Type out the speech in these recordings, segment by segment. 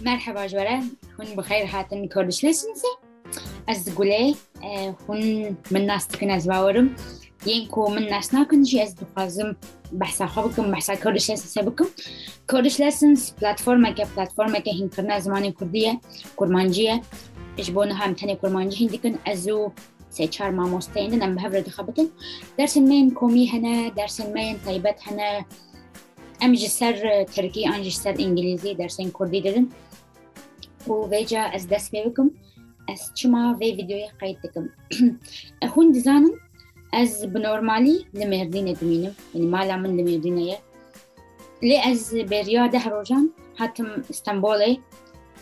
مرحبا جوره هون بخیر هاتن کردش لسنسه از گله هون من ناس تکن از باورم ین کو من ناس ناکن جی از دخوازم بحثا خواه بکم بحثا کردش لسنسه بکم. کردش لسنس پلاتفورم که پلاتفورم که هین کرنا زمان کردیه کرمانجیه اجبونه هم تنه کرمانجی هین ازو سه چهار مامۆستەین نم بەهەورە دخەبتن دەرسن مێن کۆمی هەنە دەرسن مێن تایبەت هەنە. ام جی سر ترکی ان جی سر انګلیزی درسین کوردی ویجا از دست می وکم از چما وی ویدیو ی قید دکم هون دزانم از بنورمالی لمردین دمینم یعنی مالا من لمردین ی لی از برياده هروجان حتم استانبول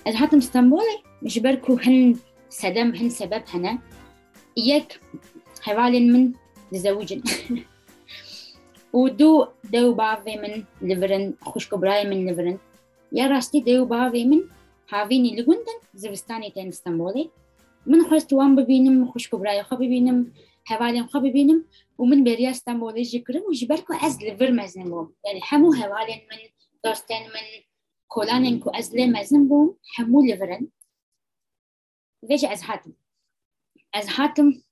از حتم استانبول مجبر کو هن سدم هن سبب هنه یک حوالین من زوجن. ودو دو بافي من لبرن خشكو براي من لبرن. يا راستي دو بافي من هافيني لغندن زرستاني تن اسطنبولي من خرست وان ببينم خشكو براي خو ببينم حوالي خو ببينم ومن بريا اسطنبولي جكرم وجبركو از لبر مزن بوم. يعني حمو حوالي من دوستان من كولانن كو از لي مزن بوم حمو لبرن. فيجي از حاتم. از حاتم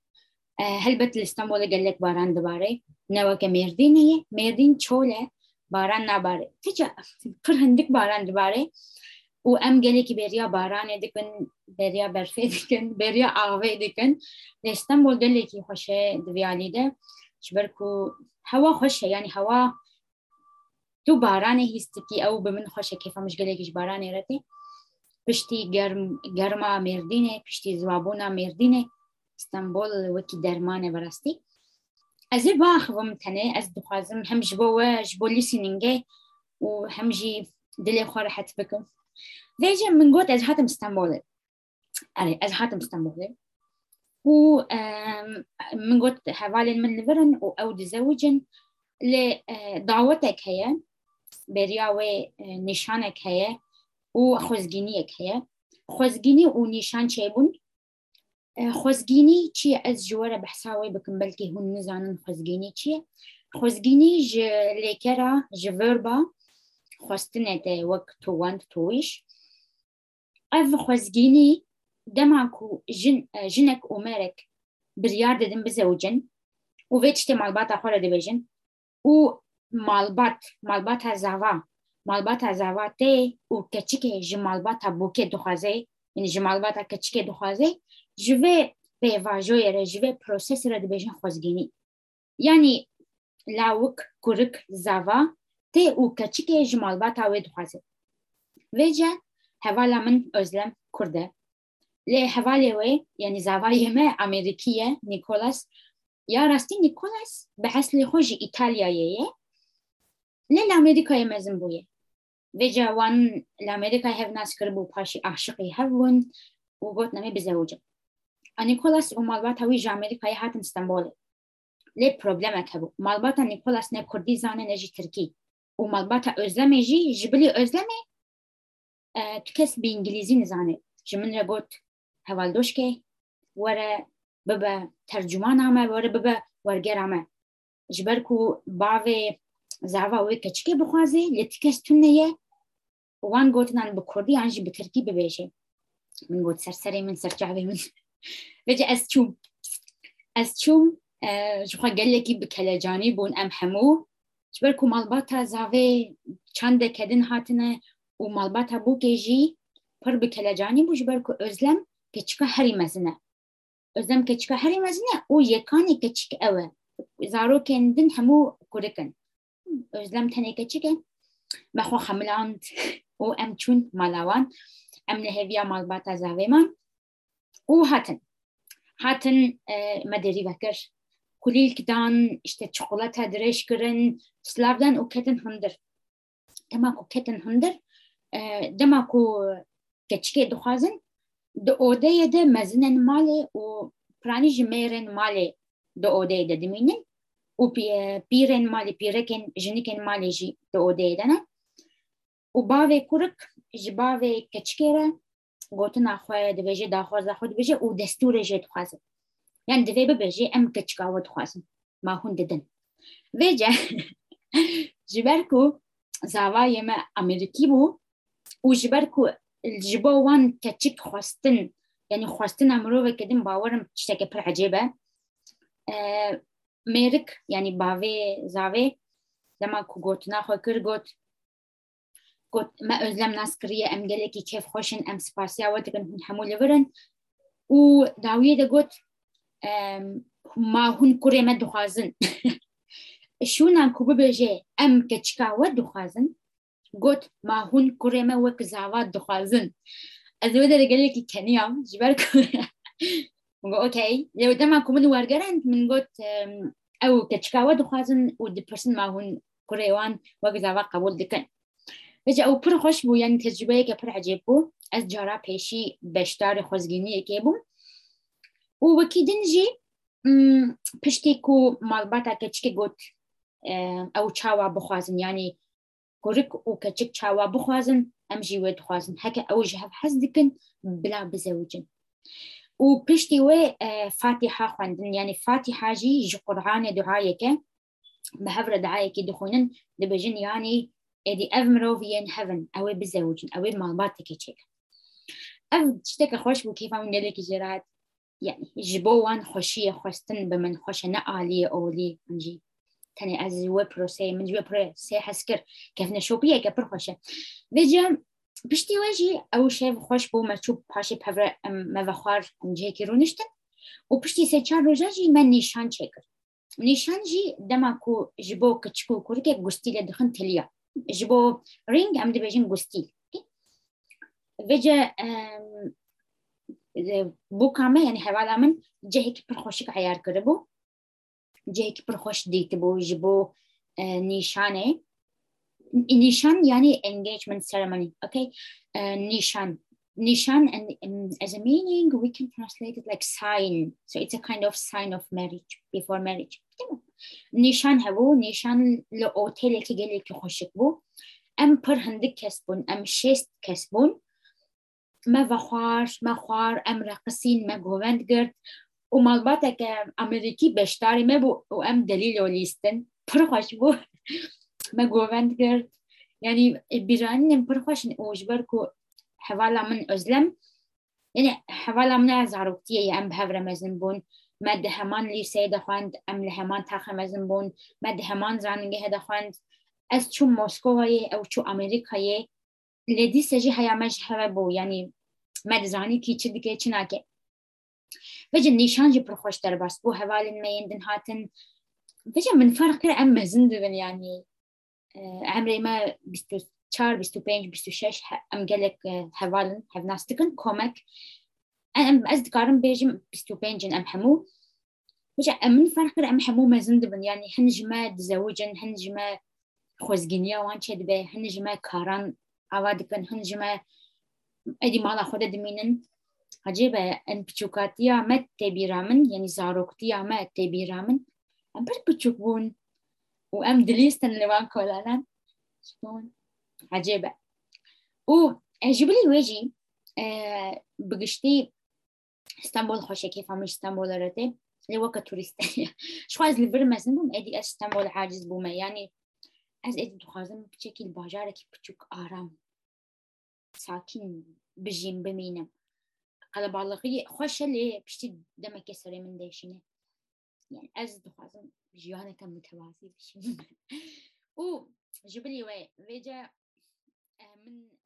آه، هلبت الاسطنبولي قال باران دباري نوک مردینه مردین چوله. باران نباره. تیجا پرهندک باران دباره و ام گلی که بریا باران دکن بریا برفی دکن بریا آوه دکن. دستم بول دلی که خوشه دویالی ده. چبر کو هوا خوشه یعنی هوا تو باران هیستکی او به من خوشه کیفا مشگلی کش باران رتی پشتی گرم گرما مردینه پشتی زوابونا مردینه. استنبول وکی درمانه برستی از با وم تنه از دخوازم هم جبوه جبو لسننگه و هم جي دلي خور حت بكم فيجا من قوت از حاتم اسطنبول اري از حاتم اسطنبول و من قوت حوالي من لبرن و أو دزوجن لدعوتك هي برياوي نشانك هي و خوزجينيك هي خوزجيني و نشان شيبون خوزگینی چی از جواره بحثاوی بکن بلکی هون نزانن خوزگینی چی خوزگینی ج لیکرا ج وربا خوستنه وقت وک تواند تویش او خوزگینی جن جنک اومارک بریار دادن بزاو او و ویچتی مالبات اخوار دو او و مالبات مالبات ازاوه مالبات ازاوه ته و کچکه جمالبات بوکه دخوزه یعنی جی معلومات کچکی دخوازه جوه پیواجوی را جوه پروسس را دبیشن خوزگینی. یعنی لاوک کورک زوا تی او کچکی جی معلومات آوی دخوازه و حوالا من ازلم کرده. لی حوالی وی یعنی زوایی مه امریکیه نیکولاس. یا راستی نیکولاس به حسلی خوش ایتالیایی لی لامریکای مزم بویه Vêce wan li Amerîka hev nas kir bû paşî aşiqî hevbûn û got nemê bizewicin Nikolas û malbata wî ji Amerîkayê hatin İstanbolê lê problemek hebû malbata Nikolas ne Kurdî zane ne jî Tirkî û malbata özlemê jî ji bilî özlemê tu kes bi İngilîzî nizane ji min re got hevaldoşkê were bibe tercumana me were bibe wergera me ji ber ku bavê zava wê keçikê bixwaze lê tu kes وان گوتنان بە کوردیان ژی بکردی ببێژێ من گوت سەرسەری من سەرچاوێ من بەجێ ئەس چوم. ئەس چوم ژخوا گەلێکی بکەلەجانی بوون ئەم هەموو ber ku malbata zavê çandek kedin hatine û malbata bûkê jî pir bi kelecanî bû ji ber ku özlem keçika herî mezine özlem keçika herî mezine û yekanî keçik ew e zarokên din hemû kurikin özlem tenê keçik e mexwa xemiland u hemm ċun malawan, hemm neħevja mal-bata żavema u ħatin. Ħatin ma deri bekir. Kulil kdan işte çikolata direş girin slavdan u ketin hındır. Demek u ketin hındır. Demek u keçke duhazın. De odaya de mezinen mali u prani jimeren mali de odaya de diminin. U piren mali. او باوی کورک جی باوی گوتن آخوه دوی جی داخوار زخوه دوی جی او دستور جی دخوازم یعن دوی ببی جی ام کچکاو دخوازم ما خون ددن وی جا جی برکو زاوی ما امریکی بو او جی برکو جی باوان کچک خوستن یعنی خوستن امرو بکدن باورم چشتاک پر عجیبه میرک یعنی باوی زاوی دماغ کوچک نخواهد کرد، گوت ما we dikin hûn hemû li virin û dawiyê de got ma hûn kurê me dixwazin şûnan ku bibêje em keçika we dixwazin got ma hûn kurê me wek zava dixwazin ez wê de gelekî keniyam ji ber ku okey lê dema ku min wergerand min got ew keçika we dixwazin û dipirsin ma hûn kurê wan wek zava qebûl dikin بجا او پر خوش بو یعنی تجربه که پر عجیب بو از جارا پیشی بشتار خوزگینی که بو و وکی دنجی پشتی کو مالباتا کچک گوت او چاوا بخوازن. یعنی گورک و کچک چاوا بخوازن ام جی ود خوازن. هکا او جهب حز دکن بلا بزوجن و پشتی و فاتحه خواندن یعنی فاتحه جی جی قرآن دعایه که بهفر دعایه که دخونن دبجن. یعنی ادي اف مروفيان هفن أو بزوجن أو ما باتي كيتشيك اف تشتك خوش وكيف عم نقول لك جرات يعني جبوان خوشية خوستن بمن خوشة نقالية أولي نجي تاني از وبرو سي من وبرو سي حسكر كيف نشوبية كبر خوشة بيجا بشتي واجي أو شيف خوش بو ما تشوف باشي بحفر ما بخار نجي كيرو نشتن وبشتي سي تشار رجاجي من نيشان تشيكر نيشان جي دما كو جبو كتشكو كوركي قستي لدخن تليا جبو رينج ام دبيجن گستيل وجا بو كامل يعني حوالا من جهك برخوشك عيار كربو جهك برخوش ديت بو جبو نيشانه نيشان يعني engagement ceremony okay uh, نيشان nishan and, and as a meaning we can translate it like sign so it's a kind of sign of marriage before marriage نشان هبو نشان لأوتيل كي جالي كي خوشك بو. ام پر هندك كسبون ام شيست كسبون ما بخوار ما خوار ام رقصين ما جوفند قرد ومالباتك امريكي بشتاري ما بو وام دليل وليستن پر خوش بو. ما جوفند قرد يعني بيراني پر خوش اوجبركو حوالا من أزلم یعنی حوالا من از عروقتیه روکتیه ام بهور مزن بون مد همان لیسه دخواند ام لهمان تاخه مزن بون مد همان زانگه دخواند از چو موسکو های او چو امریکای لدی سجی هیا مج هوا بو یعنی مد زانی کی چی دیگه چی ناکه. بجن نیشان جی پرخوش در بس بو حوالین میندن هاتن. بجن من فرق ام مزن دوون یعنی عمري ما بستوس 4 25 26 أمجلك هفالن هفناستكن كومك أنا أم أصدقارم بيجم 25 أم حمو مش أمن فرق كده أم حمو ما زندبن يعني هنجما تزوجن هنجما خوزجينيا وان شد به هنجما كاران عوادكن هنجما أدي مالا خودة دمينن عجيبة أن بتشوكاتيا ما تبيرامن يعني زاروكتيا ما تبيرامن أم بر بتشوكبون وأم دليستن لوان كولالان شكون عجيبة و جيب لي الوجي أه بقشتي اسطنبول خوشة كيف عمش اسطنبول رتي لوقت توريستية شو عايز لبر مثلا بوم ادي اسطنبول عاجز بوما يعني از ادي دخازم بچكي الباجارة كي بچوك آرام ساكن بجيم بمينم قلبالغي خوشة لي بشتي دمك سري من ديشينه يعني از دخازم جيانك متوازي بشي و جبلي وي فيجا من